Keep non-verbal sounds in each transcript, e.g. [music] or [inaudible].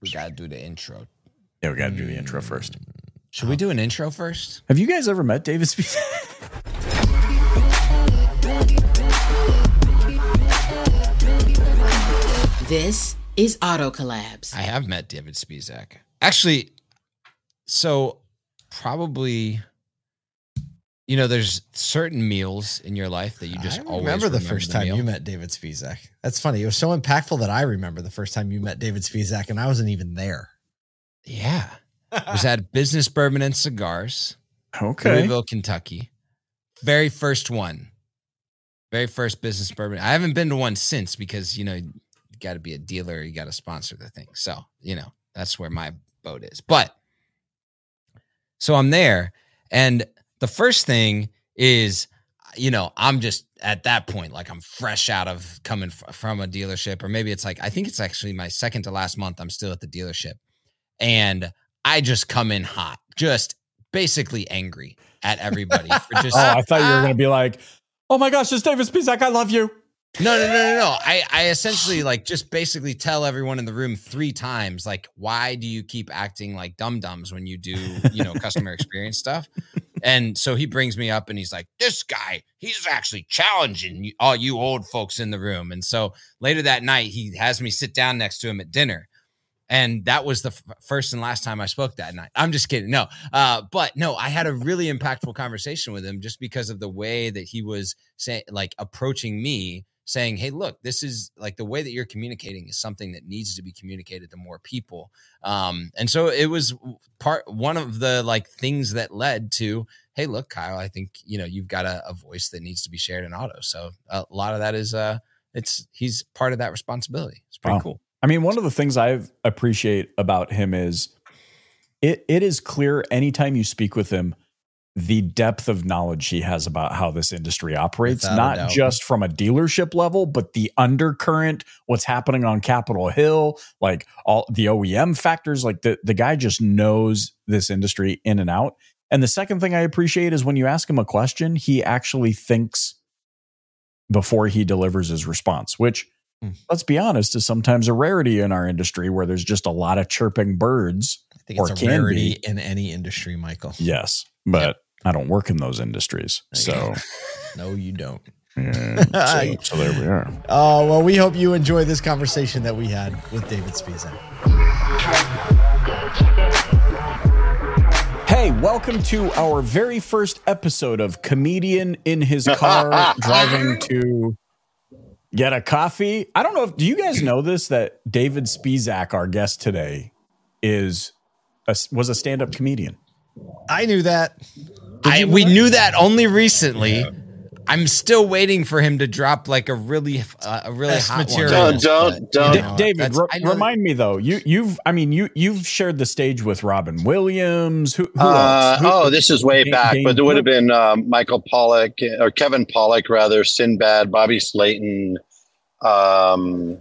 we gotta do the intro. Yeah, we got to do the intro mm. first. Should we do an intro first? Have you guys ever met David Spisak? [laughs] This is Auto Collabs. I have met David Spisak. Actually, so probably, you know, there's certain meals in your life that you just I always remember the first the time meal. you met David Spisak. That's funny. It was so impactful that I remember the first time you met David Spisak, and I wasn't even there. Yeah, it was at Business Bourbon and Cigars, Okay. Louisville, Kentucky. Very first one. Very first business bourbon. I haven't been to one since because you know you got to be a dealer, you got to sponsor the thing. So you know that's where my boat is. But so I'm there, and the first thing is, you know, I'm just at that point like I'm fresh out of coming from a dealership, or maybe it's like I think it's actually my second to last month. I'm still at the dealership, and I just come in hot, just basically angry at everybody [laughs] for just. Oh, I thought you were going to be [laughs] like, oh my gosh, it's Davis Spisak. I love you. No, no, no, no, no. I, I essentially [sighs] like just basically tell everyone in the room three times, like, why do you keep acting like dum dums when you do, you know, customer experience stuff? And so he brings me up and he's like, this guy, he's actually challenging all you old folks in the room. And so later that night, he has me sit down next to him at dinner. And that was the f- first and last time I spoke that night. I'm just kidding. No, uh, but no, I had a really impactful conversation with him just because of the way that he was saying, like, approaching me saying, "Hey, look, this is like the way that you're communicating is something that needs to be communicated to more people." Um, and so it was part one of the like things that led to, "Hey, look, Kyle, I think you know you've got a, a voice that needs to be shared in auto." So a lot of that is uh, it's he's part of that responsibility. It's pretty Wow. cool. I mean, one of the things I appreciate about him is it it is clear anytime you speak with him the depth of knowledge he has about how this industry operates, Without not just from a dealership level, but the undercurrent, what's happening on Capitol Hill, like all the OEM factors. Like the, the guy just knows this industry in and out. And the second thing I appreciate is when you ask him a question, he actually thinks before he delivers his response, which Hmm. let's be honest, is sometimes a rarity in our industry where there's just a lot of chirping birds. I think Or it's a rarity be. in any industry, Michael. Yes, but I don't work in those industries. So, [laughs] No, you don't. yeah, so, [laughs] so there we are. Oh, well, we hope you enjoy this conversation that we had with David Spisak. Hey, welcome to our very first episode of Comedian in his car [laughs] driving to get a coffee. I don't know if do you guys know this that David Spisak, our guest today, is a, was a stand-up comedian. I knew that. I, we knew that only recently. I'm still waiting for him to drop like a really, uh, a really Best hot material. one. Don't, don't, don't. Da- David, re- I know- remind me though. You, you've, I mean, you, you've shared the stage with Robin Williams. Who, who Uh, else? Who- oh, this is way Dane- back, Dane but there would have been um, Michael Pollock or Kevin Pollak, rather, Sinbad, Bobby Slayton, um,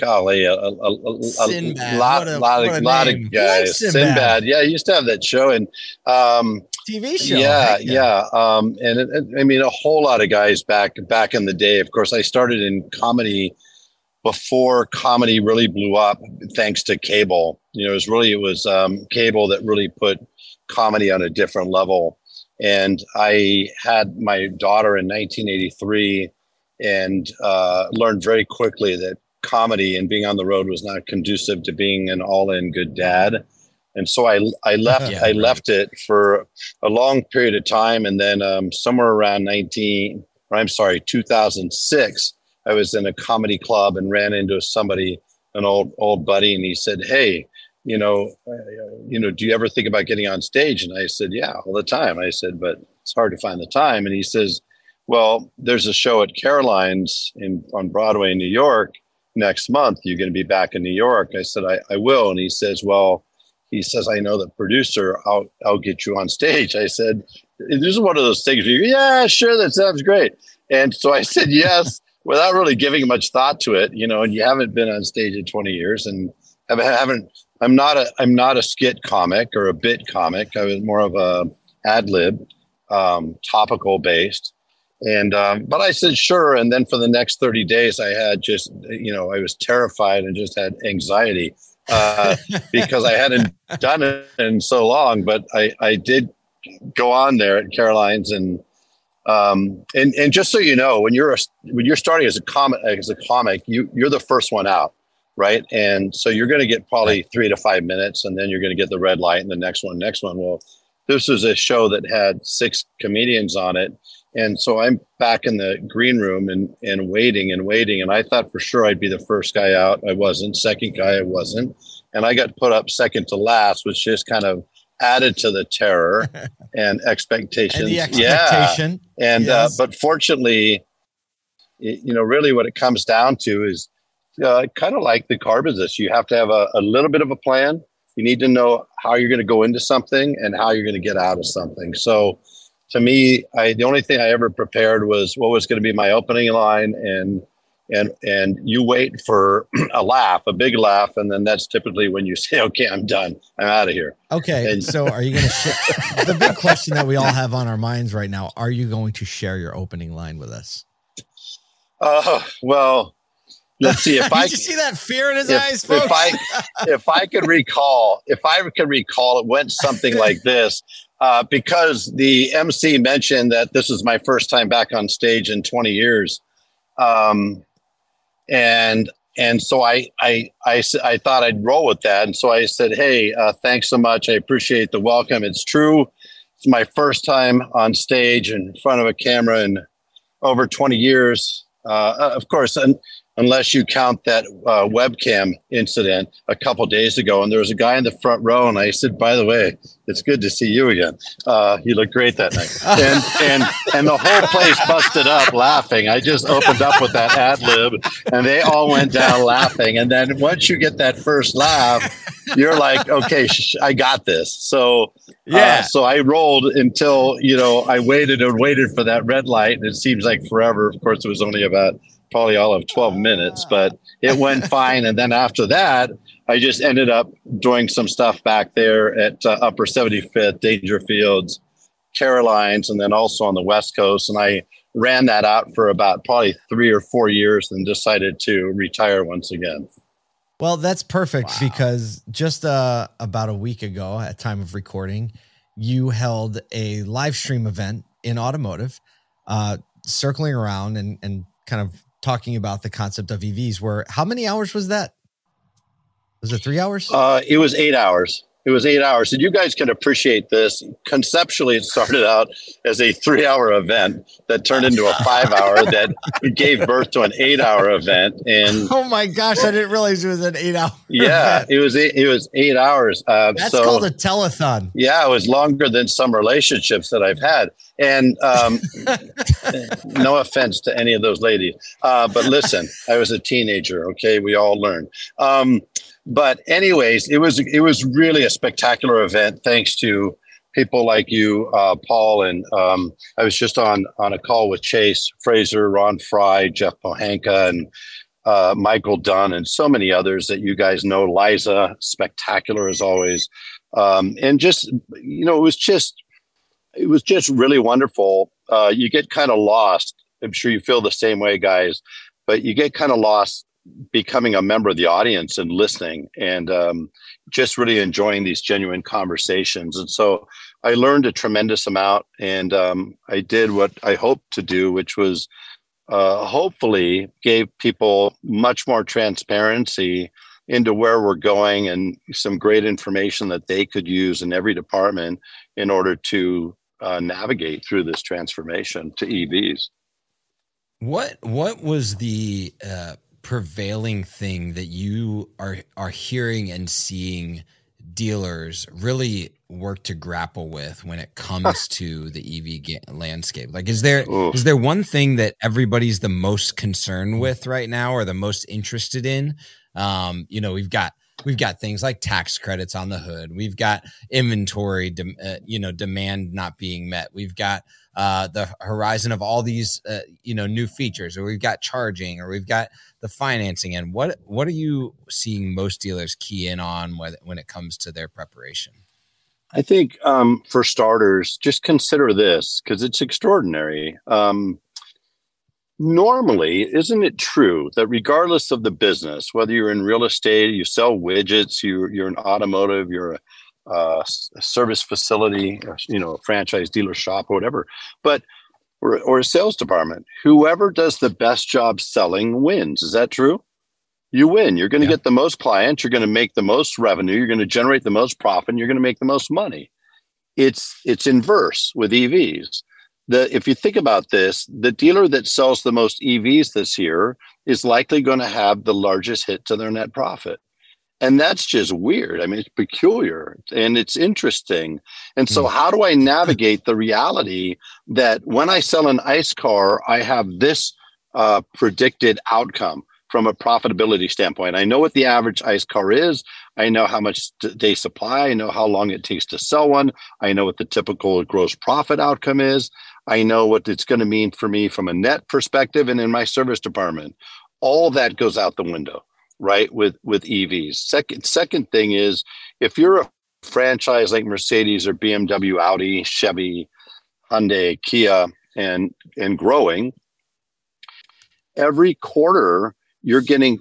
golly, a, a, a, Sinbad, a lot, a- lot, of, lot of guys. Sinbad. Sinbad. yeah, I used to have that show, and um, TV show. yeah, yeah, um, and it, it- I mean, a whole lot of guys back back in the day. Of course, I started in comedy before comedy really blew up, thanks to cable. You know, it was really it was um, cable that really put comedy on a different level. And I had my daughter in 1983, and uh, learned very quickly that comedy and being on the road was not conducive to being an all-in good dad. And so I I left [laughs] Yeah, I right. left it for a long period of time, and then um, somewhere around 19, or I'm sorry, 2006, I was in a comedy club and ran into somebody, an old old buddy, and he said, "Hey, you know, you know, do you ever think about getting on stage?" And I said, "Yeah, all the time." I said, "But it's hard to find the time." And he says, "Well, there's a show at Caroline's in on Broadway in New York next month. You're going to be back in New York." I said, "I, I will." And he says, "Well." He says, "I know the producer. I'll I'll get you on stage." I said, "This is one of those things where you, yeah, sure, that sounds great." And so I said yes [laughs] without really giving much thought to it, you know. And you haven't been on stage in 20 years, and haven't I'm not a I'm not a skit comic or a bit comic. I was more of a ad lib, um, topical based. And um, but I said sure, and then for the next 30 days, I had just you know I was terrified and just had anxiety uh, [laughs] because I hadn't done it in so long. But I, I did go on there at Caroline's and um, and and just so you know, when you're a, when you're starting as a comic as a comic, you you're the first one out, right? And so you're going to get probably three to five minutes, and then you're going to get the red light, and the next one, next one. Well, this was a show that had six comedians on it, and so I'm back in the green room and and waiting and waiting, and I thought for sure I'd be the first guy out. I wasn't. Second guy, I wasn't, and I got put up second to last, which just kind of added to the terror [laughs] and expectations. And the expectation. Yeah. And Yes. uh, but fortunately, it, you know, really what it comes down to is uh, kind of like the car business. You have to have a, a little bit of a plan. You need to know how you're going to go into something and how you're going to get out of something. So, to me, I the only thing I ever prepared was what was going to be my opening line, and and and you wait for [clears throat] a laugh, a big laugh, and then that's typically when you [laughs] say, "Okay, I'm done. I'm out of here." Okay, And- so are you going [laughs] to share the big question that we all have on our minds right now? Are you going to share your opening line with us? Uh, well, let's see if [laughs] Did I you see that fear in his if, eyes, folks? if I if I could recall, if I could recall, it went something like this. Uh, because the MC mentioned that this is my first time back on stage in 20 years, um, and and so I, I, I, I, thought I'd roll with that, and so I said, "Hey, uh, thanks so much. I appreciate the welcome. It's true. It's my first time on stage in front of a camera in over 20 years. Uh, of course, un- unless you count that uh, webcam incident a couple days ago. And there was a guy in the front row, and I said, "By the way, it's good to see you again. Uh, you look great that night." [laughs] And and and the whole place busted up laughing. I just opened up with that ad lib, and they all went down laughing. And then once you get that first laugh, you're like, "Okay, sh- I got this." So Yeah. uh, so I rolled until you know I waited and waited for that red light, and it seems like forever. Of course, it was only about probably all of twelve minutes, but it went [laughs] fine. And then after that, I just ended up doing some stuff back there at uh, Upper Seventy Fifth, Dangerfields, Carolines, and then also on the West Coast. And I ran that out for about probably three or four years, and decided to retire once again. Well, that's perfect Wow. because just uh, about a week ago, at time of recording, you held a live stream event in automotive, uh, circling around and and kind of talking about the concept of EVs. Where how many hours was that? Was it three hours? Uh, it was eight hours. It was eight hours. And you guys can appreciate this. Conceptually, it started out as a three hour event that turned into a five hour [laughs] that gave birth to an eight hour event. And oh my gosh, I didn't realize it was an eight hour. yeah, event. it was eight, it was eight hours. Uh, that's so, called a telethon. yeah, it was longer than some relationships that I've had. And um, [laughs] no offense to any of those ladies. Uh, but listen, I was a teenager. Okay. We all learn. Um, but anyways, it was, it was really a spectacular event. Thanks to people like you, uh, Paul. And um, I was just on, on a call with Chase Fraser, Ron Fry, Jeff Pohanka, and uh, Michael Dunn, and so many others that you guys know. Liza, spectacular as always. Um, and just, you know, it was just, it was just really wonderful. Uh, you get kind of lost. I'm sure you feel the same way, guys, but you get kind of lost becoming a member of the audience and listening and um, just really enjoying these genuine conversations. And so I learned a tremendous amount and um, I did what I hoped to do, which was uh, hopefully gave people much more transparency into where we're going and some great information that they could use in every department in order to uh, navigate through this transformation to EVs. What what was the uh, prevailing thing that you are are hearing and seeing dealers really work to grapple with when it comes [laughs] to the EV ga- landscape? Like, is there Oof. is there one thing that everybody's the most concerned with right now, or the most interested in? Um, you know, we've got we've got things like tax credits on the hood. We've got inventory, dem- uh, you know, demand not being met. We've got uh, the horizon of all these, uh, you know, new features, or we've got charging, or we've got the financing. And what what are you seeing most dealers key in on when when it comes to their preparation? I think um, for starters, just consider this because it's extraordinary. Um, normally, isn't it true that regardless of the business, whether you're in real estate, you sell widgets, you, you're an automotive, you're a, uh, a service facility, you know, a franchise dealer shop or whatever, but or, or a sales department, whoever does the best job selling wins. Is that true? You win. You're going to yeah. get the most clients. You're going to make the most revenue. You're going to generate the most profit. And you're going to make the most money. It's it's inverse with EVs the if you think about this, the dealer that sells the most EVs this year is likely going to have the largest hit to their net profit. And that's just weird. I mean, it's peculiar and it's interesting. And so, mm. how do I navigate the reality that when I sell an ICE car, I have this uh, predicted outcome? from a profitability standpoint. I know what the average ICE car is. I know how much they supply. I know how long it takes to sell one. I know what the typical gross profit outcome is. I know what it's going to mean for me from a net perspective and in my service department. All that goes out the window, right? With with EVs. Second second thing is if you're a franchise like Mercedes or BMW, Audi, Chevy, Hyundai, Kia, and and growing, every quarter you're getting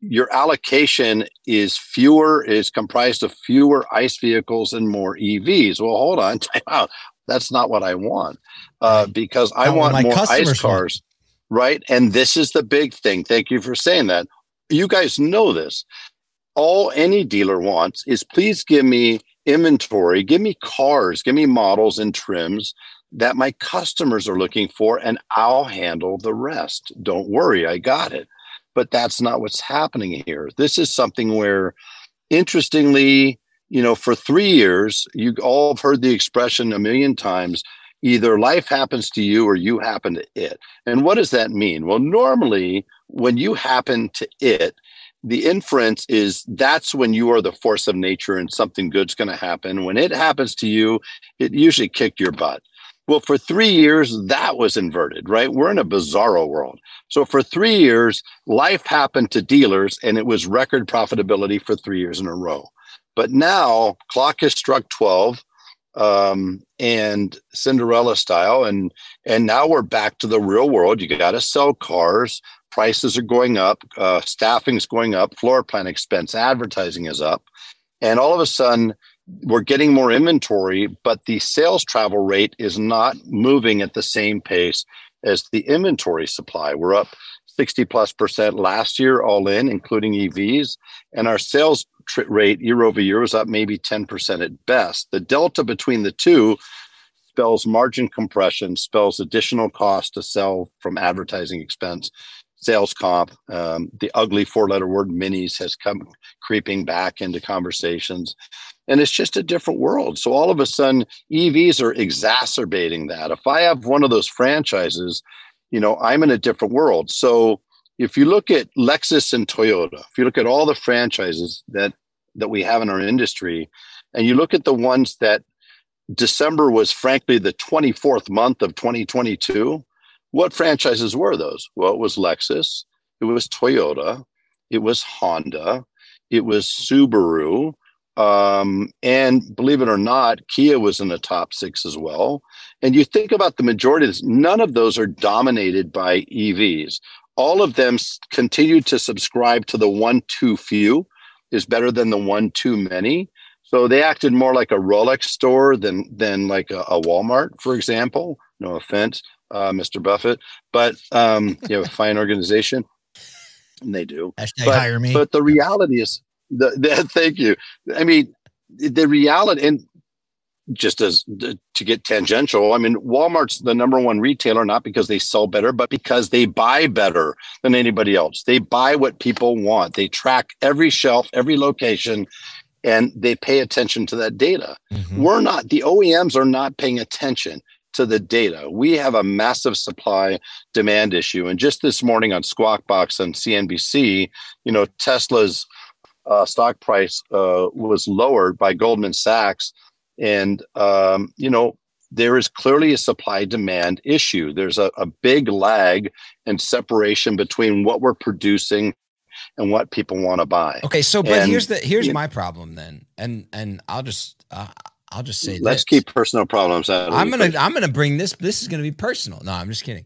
your allocation is fewer is comprised of fewer ice vehicles and more evs well hold on [laughs] time out that's not what i want uh, because i want more ice cars want. right and this is the big thing thank you for saying that you guys know this all any dealer wants is please give me inventory give me cars give me models and trims that my customers are looking for and i'll handle the rest don't worry i got it but that's not what's happening here. This is something where, interestingly, you know, for three years, you all have heard the expression a million times either life happens to you or you happen to it. And what does that mean? Well, normally, when you happen to it, the inference is that's when you are the force of nature and something good's going to happen. When it happens to you, it usually kicked your butt. Well, for three years, that was inverted, right? We're in a bizarro world. So for three years, life happened to dealers and it was record profitability for three years in a row. But now, clock has struck 12 um, and Cinderella style. And, and now we're back to the real world. You got to sell cars. Prices are going up. Uh, is going up. Floor plan expense, advertising is up. And all of a sudden, we're getting more inventory, but the sales travel rate is not moving at the same pace as the inventory supply. We're up 60 plus percent last year, all in, including EVs, and our sales tr- rate year over year was up maybe 10% at best. The delta between the two spells margin compression, spells additional cost to sell from advertising expense, sales comp. Um, the ugly four letter word minis has come creeping back into conversations and it's just a different world. So all of a sudden, EVs are exacerbating that. If I have one of those franchises, you know, I'm in a different world. So if you look at Lexus and Toyota, if you look at all the franchises that that we have in our industry, and you look at the ones that December was frankly the 24th month of 2022, what franchises were those? Well, it was Lexus, it was Toyota, it was Honda, it was Subaru, um, and believe it or not, Kia was in the top six as well. And you think about the majority of this, none of those are dominated by EVs. All of them continue to subscribe to the one too few is better than the one too many. So they acted more like a Rolex store than than like a, a Walmart, for example. No offense, uh, Mr. Buffett, but um, [laughs] you have a fine organization. And they do. Hashtag but, hire me. But the reality is, the, the, [laughs] thank you. I mean, the reality, and just as to get tangential, I mean, Walmart's the number one retailer, not because they sell better, but because they buy better than anybody else. They buy what people want. They track every shelf, every location, and they pay attention to that data. Mm-hmm. We're not, the OEMs are not paying attention to the data. We have a massive supply demand issue. And just this morning on Squawk Box on CNBC, you know, Tesla's uh, stock price uh, was lowered by Goldman Sachs. And, um, you know, there is clearly a supply demand issue. There's a, a big lag and separation between what we're producing and what people want to buy. Okay, so but and, here's the here's my problem then, and and I'll just uh, I'll just say let's this. keep personal problems out. I'm gonna I'm gonna bring this. This is gonna be personal. No, I'm just kidding.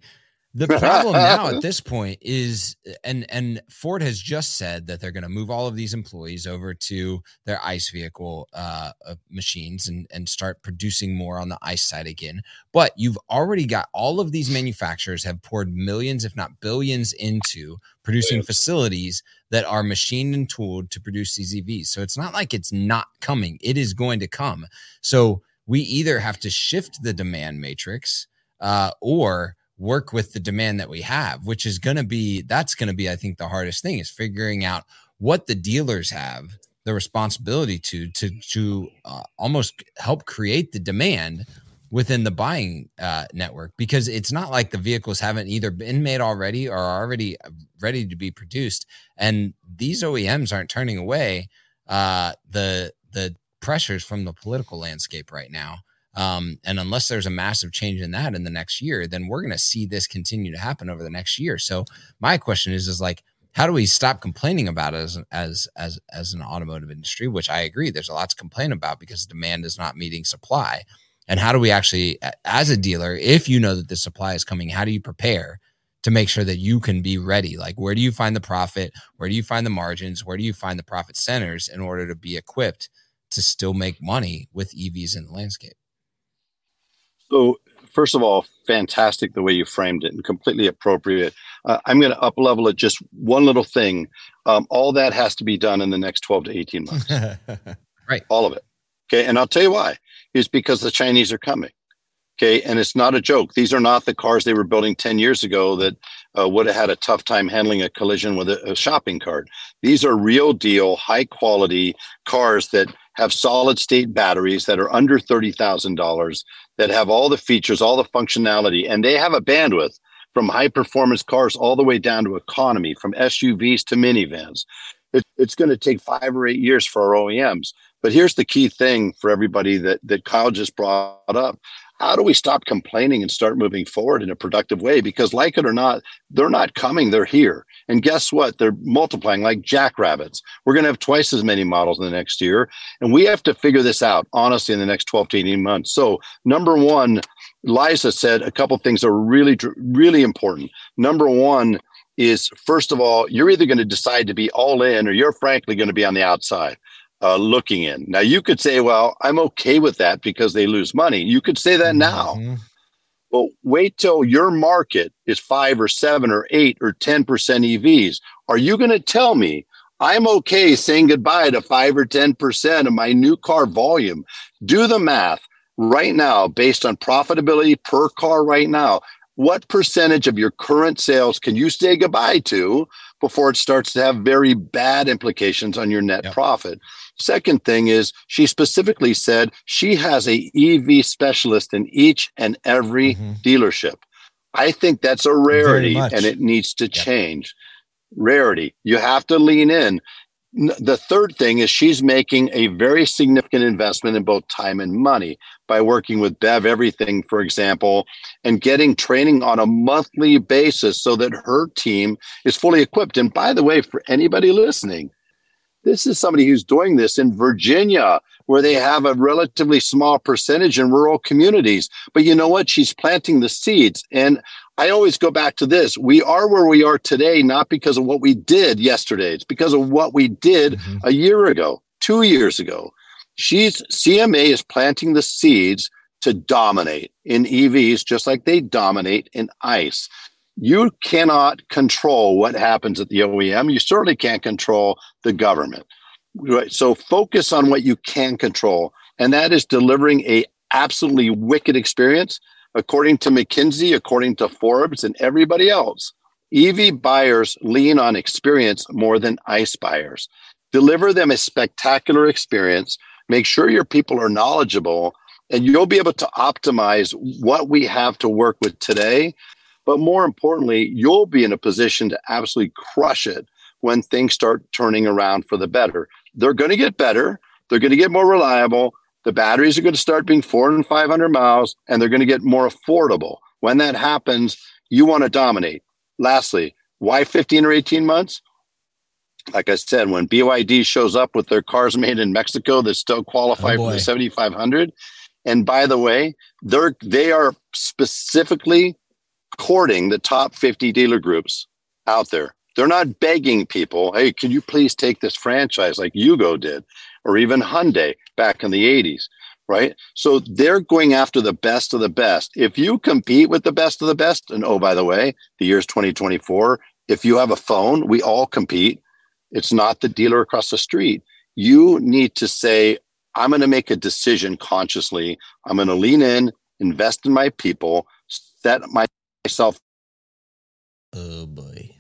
The [laughs] problem now at this point is, and and Ford has just said that they're going to move all of these employees over to their ICE vehicle uh, machines and and start producing more on the ICE side again. But you've already got all of these manufacturers have poured millions, if not billions, into producing facilities that are machined and tooled to produce these EVs. So it's not like it's not coming; it is going to come. So we either have to shift the demand matrix uh, or work with the demand that we have, which is going to be that's going to be, I think, the hardest thing is figuring out what the dealers have the responsibility to to to uh, almost help create the demand within the buying uh, network. Because it's not like the vehicles haven't either been made already or are already ready to be produced. And these OEMs aren't turning away uh, the the pressures from the political landscape right now um, and unless there's a massive change in that in the next year, then we're going to see this continue to happen over the next year. So my question is, is like, how do we stop complaining about it as as as as an automotive industry? Which I agree, there's a lot to complain about because demand is not meeting supply. And how do we actually, as a dealer, if you know that the supply is coming, how do you prepare to make sure that you can be ready? Like, where do you find the profit? Where do you find the margins? Where do you find the profit centers in order to be equipped to still make money with EVs in the landscape? So, first of all, fantastic the way you framed it and completely appropriate. Uh, I'm going to up level it just one little thing. Um, all that has to be done in the next 12 to 18 months. [laughs] right. All of it. Okay. And I'll tell you why is because the Chinese are coming. Okay. And it's not a joke. These are not the cars they were building 10 years ago that uh, would have had a tough time handling a collision with a, a shopping cart. These are real deal, high quality cars that have solid state batteries that are under $30,000 that have all the features, all the functionality, and they have a bandwidth from high performance cars all the way down to economy, from SUVs to minivans. It, it's going to take five or eight years for our OEMs. But here's the key thing for everybody that, that Kyle just brought up how do we stop complaining and start moving forward in a productive way? Because, like it or not, they're not coming, they're here. And guess what? They're multiplying like jackrabbits. We're going to have twice as many models in the next year. And we have to figure this out, honestly, in the next 12 to 18 months. So, number one, Liza said a couple things are really, really important. Number one, is first of all, you're either going to decide to be all in or you're frankly going to be on the outside uh, looking in. Now, you could say, well, I'm okay with that because they lose money. You could say that now. Mm-hmm. But wait till your market is five or seven or eight or 10% EVs. Are you going to tell me I'm okay saying goodbye to five or 10% of my new car volume? Do the math right now based on profitability per car right now. What percentage of your current sales can you say goodbye to before it starts to have very bad implications on your net yep. profit? Second thing is she specifically said she has a EV specialist in each and every mm-hmm. dealership. I think that's a rarity and it needs to yep. change. Rarity. You have to lean in. The third thing is she's making a very significant investment in both time and money by working with Bev Everything, for example, and getting training on a monthly basis so that her team is fully equipped. And by the way, for anybody listening, this is somebody who's doing this in Virginia, where they have a relatively small percentage in rural communities. But you know what? She's planting the seeds. And I always go back to this. We are where we are today, not because of what we did yesterday. It's because of what we did mm-hmm. a year ago, two years ago. She's CMA is planting the seeds to dominate in EVs, just like they dominate in ICE you cannot control what happens at the OEM. You certainly can't control the government. Right. So focus on what you can control, and that is delivering a absolutely wicked experience. According to McKinsey, according to Forbes, and everybody else, EV buyers lean on experience more than ICE buyers. Deliver them a spectacular experience. Make sure your people are knowledgeable, and you'll be able to optimize what we have to work with today but more importantly, you'll be in a position to absolutely crush it when things start turning around for the better. They're going to get better. They're going to get more reliable. The batteries are going to start being four and 500 miles, and they're going to get more affordable. When that happens, you want to dominate. Lastly, why 15 or 18 months? Like I said, when BYD shows up with their cars made in Mexico that still qualify oh for the 7500, and by the way, they're they are specifically courting the top 50 dealer groups out there. They're not begging people, hey, can you please take this franchise like Yugo did, or even Hyundai back in the 80s, right? So they're going after the best of the best. If you compete with the best of the best, and oh, by the way, the year's 2024, if you have a phone, we all compete. It's not the dealer across the street. You need to say, I'm going to make a decision consciously. I'm going to lean in, invest in my people, set myself. Oh boy.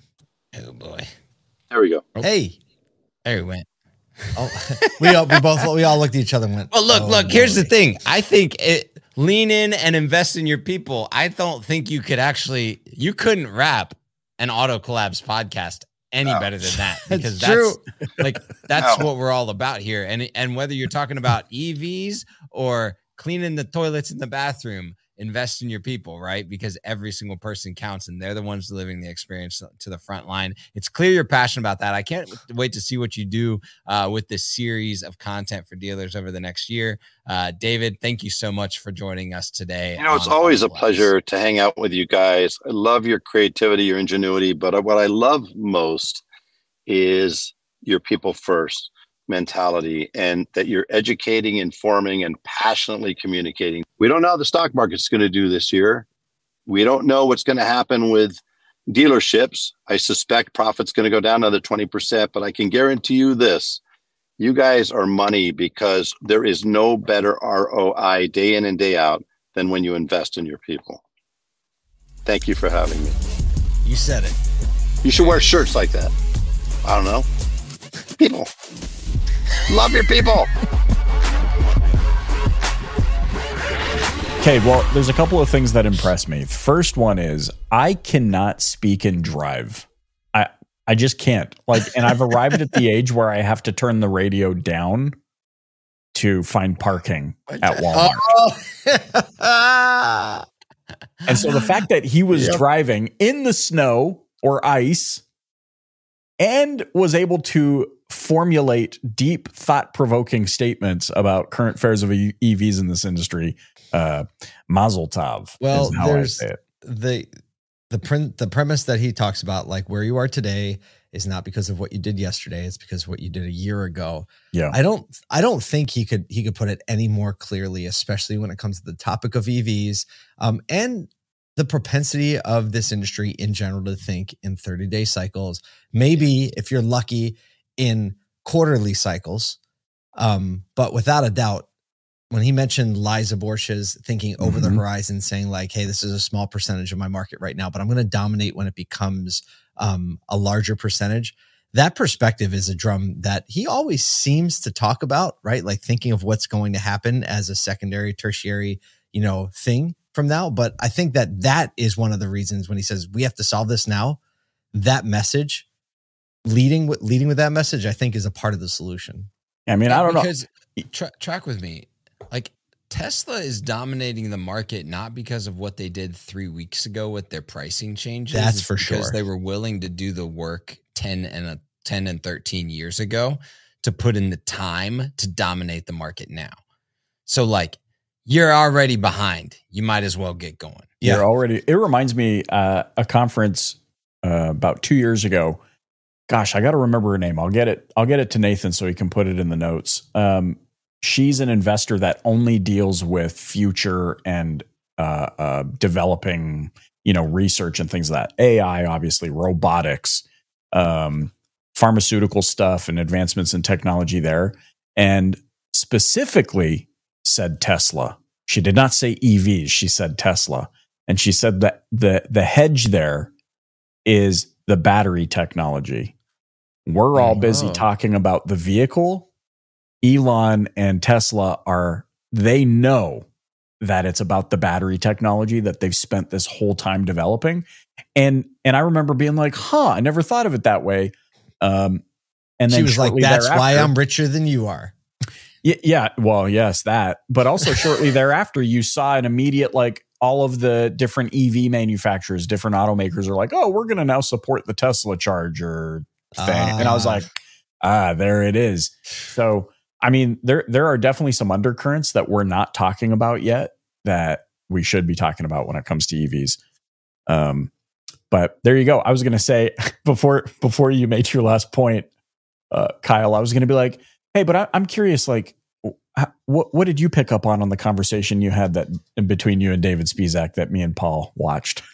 Oh boy. There we go. Oh. Hey. There we went. Oh, [laughs] we all, we both we all looked at each other and went. Well, look, "Oh, look. Here's the thing. I think it lean in and invest in your people. I don't think you could actually. You couldn't wrap an auto collabs podcast any No. better than that [laughs] That's because true. that's like that's No. what we're all about here. And and whether you're talking about EVs or cleaning the toilets in the bathroom, invest in your people, right? Because every single person counts and they're the ones delivering the experience to the front line. It's clear you're passionate about that. I can't wait to see what you do uh, with this series of content for dealers over the next year. Uh, David, thank you so much for joining us today. You know, it's always a pleasure to hang out with you guys. I love your creativity, your ingenuity, but what I love most is your people first mentality and that you're educating, informing, and passionately communicating. We don't know how the stock market's going to do this year. We don't know what's going to happen with dealerships. I suspect profit's going to go down another 20%, but I can guarantee you this. You guys are money because there is no better ROI day in and day out than when you invest in your people. Thank you for having me. You said it. You should wear shirts like that. I don't know. People. Love your people. Okay, well, there's a couple of things that impress me. First one is I cannot speak and drive. I I just can't. Like, and I've arrived at the [laughs] age where I have to turn the radio down to find parking at Walmart. Oh. And so the fact that he was Yep. driving in the snow or ice and was able to formulate deep, thought provoking statements about current fares of EVs in this industry, uh, Mazel Tov. Well, is how I there's- say it. the the prin- the premise that he talks about, like where you are today, is not because of what you did yesterday. It's because of what you did a year ago. Yeah. I don't I don't think he could he could put it any more clearly, especially when it comes to the topic of EVs um, and the propensity of this industry in general to think in 30 day cycles. Maybe if you're lucky in quarterly cycles, um, but without a doubt, when he mentioned Liza Borches thinking over the Mhm. horizon, saying like, "Hey, this is a small percentage of my market right now, but I'm going to dominate when it becomes um, a larger percentage." That perspective is a drum that he always seems to talk about, right? Like thinking of what's going to happen as a secondary, tertiary, you know, thing from now. But I think that that is one of the reasons when he says we have to solve this now. That message, leading with leading with that message, I think is a part of the solution. I mean, I don't know. because tra- track with me. Like Tesla is dominating the market not because of what they did three weeks ago with their pricing changes. That's for because sure. They were willing to do the work ten and a, ten and thirteen years ago to put in the time to dominate the market now. So like you're already behind. You might as well get going. You're already. It reminds me uh, a conference uh, about two years ago. Gosh, I got to remember her name. I'll get it. I'll get it to Nathan so he can put it in the notes. Um, she's an investor that only deals with future and uh, uh, developing, you know, research and things like that. AI, obviously, robotics, um, pharmaceutical stuff, and advancements in technology there. And specifically said Tesla. She did not say EVs. She said Tesla. And she said that the, the hedge there is the battery technology. We're all busy Oh. talking about the vehicle. Elon and Tesla are, they know that it's about the battery technology that they've spent this whole time developing. And and I remember being like, huh, I never thought of it that way. Um and then she was like, "That's why I'm richer than you are." Yeah, well, yes, that. But also shortly [laughs] thereafter, you saw an immediate like all of the different EV manufacturers, different automakers are like, "Oh, we're going to now support the Tesla charger thing." and I was Ah. like, "Ah, there it is." So, I mean, there there are definitely some undercurrents that we're not talking about yet that we should be talking about when it comes to EVs. Um, but there you go. I was going to say [laughs] before before you made your last point, uh, Kyle, I was going to be like, hey, but I, I'm curious, like, wh- what what did you pick up on on the conversation you had that between you and David Spisak that me and Paul watched? [laughs]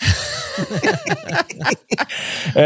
[laughs]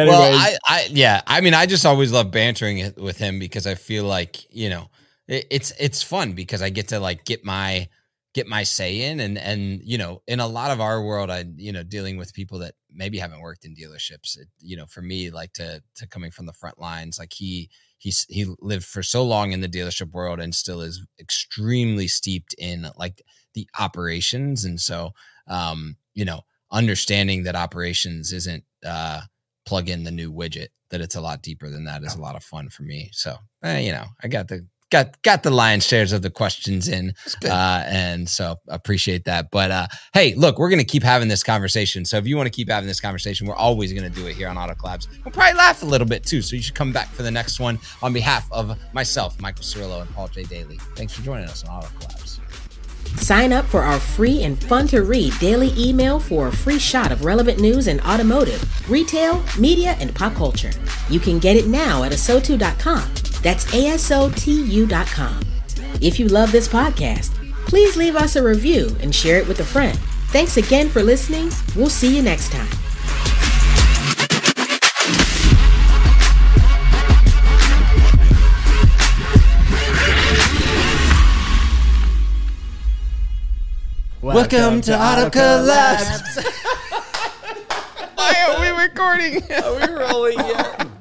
Well, I, I, yeah, I mean, I just always love bantering with him because I feel like you know it, it's it's fun because I get to like get my get my say in and and you know in a lot of our world i you know dealing with people that maybe haven't worked in dealerships it, you know for me like to to coming from the front lines like he he's he lived for so long in the dealership world and still is extremely steeped in like the operations. And so um you know understanding that operations isn't uh, plug in the new widget, that it's a lot deeper than that is a lot of fun for me. So, eh, you know, I got the got got the lion's shares of the questions in uh, and so appreciate that. But uh, hey look we're gonna keep having this conversation. So if you want to keep having this conversation we're always gonna do it here on auto collabs. We'll probably laugh a little bit too so you should come back for the next one on behalf of myself michael cirillo and paul j. Daly. Thanks for joining us on auto collabs Sign up for our free and fun to read daily email for a free shot of relevant news in automotive, retail, media, and pop culture. You can get it now at asotu.com. That's A-S-O-T-U.com. If you love this podcast, please leave us a review and share it with a friend. Thanks again for listening. We'll see you next time. Welcome, Welcome to, to Auto Collabs. Why are we recording? are we rolling yet? [laughs]